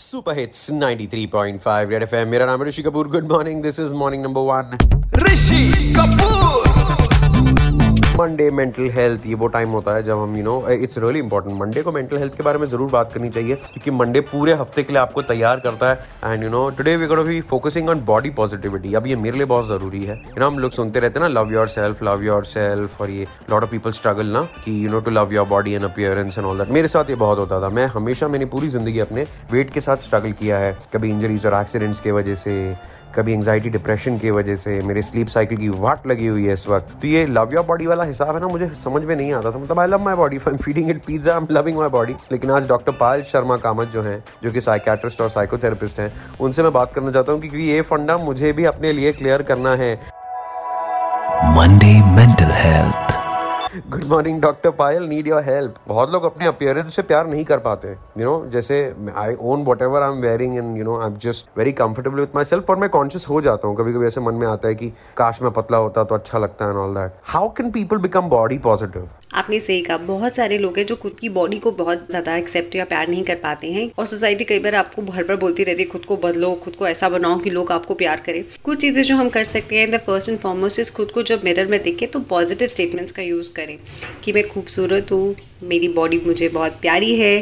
Super hits 93.5 red FM मेरा नाम है Rishi Kapoor good morning this is morning number one Rishi Kapoor Monday mental health ये वो time होता है जब हम you know it's really important Monday को मेंटल हेल्थ के बारे में ज़रूर बात करनी चाहिए, क्योंकि मंडे पूरे हफ़्ते के लिए आपको तैयार करता है and you know today we gonna be focusing on body positivity अब ये मेरे लिए बहुत ज़रूरी है। यू नो हम लोग सुनते रहते हैं ना love yourself love yourself और ये लॉट ऑफ़ पीपल स्ट्रगल ना, कि you know to love your body and appearance and all that मेरे साथ ये बहुत होता था। मैं हमेशा मैंने पूरी ज़िंदगी अपने वेट के साथ स्ट्रगल किया है। कभी इंजरीज और एक्सीडेंट्स की वजह से कभी एंगजाइटी डिप्रेशन की वजह से, मेरे स्लीप साइकिल की वाट लगी हुई है इस वक्त। तो ये लव योर बॉडी वाला हिसाब है ना, मुझे समझ में नहीं आता था। मतलब I love my body I am feeding it pizza I am loving my body लेकिन आज डॉक्टर पायल शर्मा कामत जो है, जो कि साइकेट्रिस्ट और साइकोथेरापिस्ट हैं, उनसे मैं बात करना चाहता हूँ क्योंकि ये फंडा मुझे भी अपने लिए क्लियर करना है। Monday mental health good morning doctor Payal need your help बहुत लोग अपने अपियरेंस से प्यार नहीं कर पाते. यू नो जैसे I own whatever I am wearing and you know I am just very comfortable with myself और मैं कॉन्शियस हो जाता हूँ. कभी कभी ऐसे मन में आता है कि, काश मैं पतला होता तो अच्छा लगता है and all that how can people become body positive आपने सही कहा। बहुत सारे लोग हैं जो खुद की बॉडी को बहुत ज़्यादा एक्सेप्ट या प्यार नहीं कर पाते हैं और सोसाइटी कई बार आपको भर भर बोलती रहती है, खुद को बदलो, खुद को ऐसा बनाओ कि लोग आपको प्यार करें। कुछ चीज़ें जो हम कर सकते हैं the first and foremost is खुद को जब मिरर में देखें तो पॉजिटिव स्टेटमेंट्स का यूज़ करें कि, मैं खूबसूरत हूँ, मेरी बॉडी मुझे बहुत प्यारी है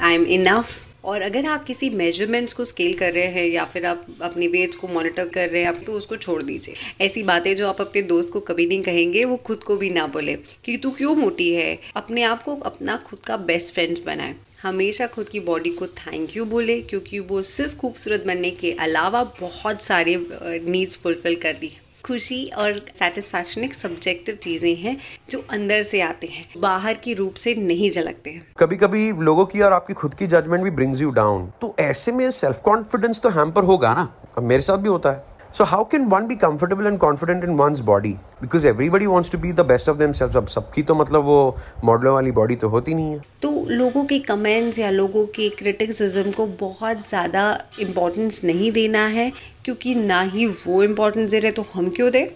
आई एम इनफ और अगर आप किसी मेजरमेंट्स को स्केल कर रहे हैं या फिर आप अपनी वेट्स को मॉनिटर कर रहे हैं, आप तो उसको छोड़ दीजिए। ऐसी बातें जो आप अपने दोस्त को कभी नहीं कहेंगे, वो खुद को भी ना बोले कि तू क्यों मोटी है? अपने आप को अपना खुद का बेस्ट फ्रेंड बनाए। हमेशा खुद की बॉडी को थैंक यू बोले, क्योंकि वो सिर्फ़ खूबसूरत बनने के अलावा बहुत सारे नीड्स फुलफिल कर दी खुशी और सेटिस्फैक्शन एक सब्जेक्टिव चीज़ें हैं जो अंदर से आते हैं, बाहर की रूप से नहीं झलकते हैं। कभी कभी लोगों की और आपकी खुद की जजमेंट भी ब्रिंग्स यू डाउन तो ऐसे में सेल्फ कॉन्फिडेंस तो हैम्पर होगा ना? अब मेरे साथ भी होता है। So how can one be comfortable and confident in one's body? Because everybody wants to be the best of themselves. अब सबकी तो मतलब वो मॉडलों वाली बॉडी तो होती नहीं है तो लोगों के कमेंट्स या लोगों के क्रिटिसिज्म को बहुत ज़्यादा इम्पोर्टेंस नहीं देना है क्योंकि ना ही वो इम्पोर्टेंस दे रहे तो हम क्यों दें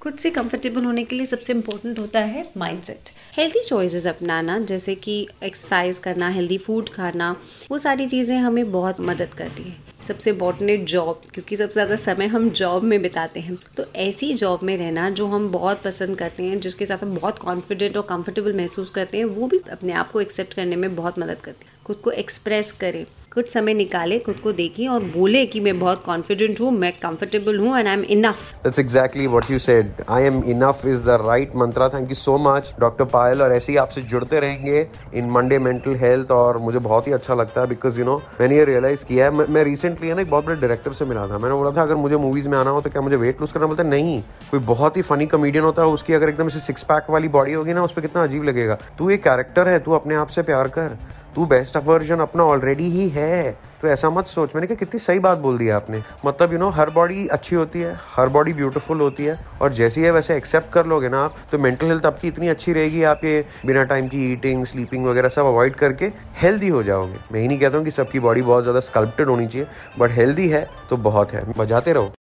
खुद से कंफर्टेबल होने के लिए सबसे इम्पोर्टेंट होता है माइंडसेट हेल्दी चॉइसेस अपनाना, जैसे कि एक्सरसाइज करना हेल्दी फ़ूड खाना, वो सारी चीज़ें हमें बहुत मदद करती है। सबसे इंपॉर्टेंट जॉब क्योंकि सबसे ज़्यादा समय हम जॉब में बिताते हैं। तो ऐसी जॉब में रहना जो हम बहुत पसंद करते हैं, जिसके साथ हम बहुत कॉन्फिडेंट और कंफर्टेबल महसूस करते हैं, वो भी अपने आप को एक्सेप्ट करने में बहुत मदद करती है। खुद को एक्सप्रेस करें। कुछ समय निकाले, खुद को देखें और बोले कि मैं बहुत कॉन्फिडेंट हूँ, मैं कंफर्टेबल हूँ and I am enough that's exactly what you said I am enough is the right mantra thank you so much doctor Payal और ऐसे ही आपसे जुड़ते रहेंगे इन मंडे मेंटल हेल्थ और मुझे बहुत ही अच्छा लगता है बिकॉज़ यू नो मैंने ये रियलाइज़ किया है। मैं रिसेंटली ना एक बहुत बड़े डायरेक्टर से मिला था। मैंने बोला था, अगर मुझे मूवीज़ में आना हो तो क्या मुझे वेट लूज करना? बोलता नहीं, कोई बहुत ही फनी कॉमेडियन होता है, उसकी अगर एकदम से सिक्स पैक वाली बॉडी होगी ना उस पर कितना अजीब लगेगा। तू एक कैरेक्टर है, तू अपने आप से प्यार कर। तू बेस्ट वर्जन अपना ऑलरेडी ही। है तो ऐसा मत सोच। मैंने कहा, कितनी सही बात बोल दी आपने। मतलब यू नो हर बॉडी अच्छी होती है, हर बॉडी ब्यूटीफुल होती है, और जैसी है वैसे एक्सेप्ट कर लोगे ना आप तो मेंटल हेल्थ आपकी इतनी अच्छी रहेगी, आप ये बिना टाइम की ईटिंग स्लीपिंग वगैरह सब अवॉइड करके हेल्दी हो जाओगे। मैं ही नहीं कहता हूँ कि सबकी बॉडी बहुत ज़्यादा स्कल्प्टेड होनी चाहिए बट हेल्दी है तो बहुत है। बजाते रहो।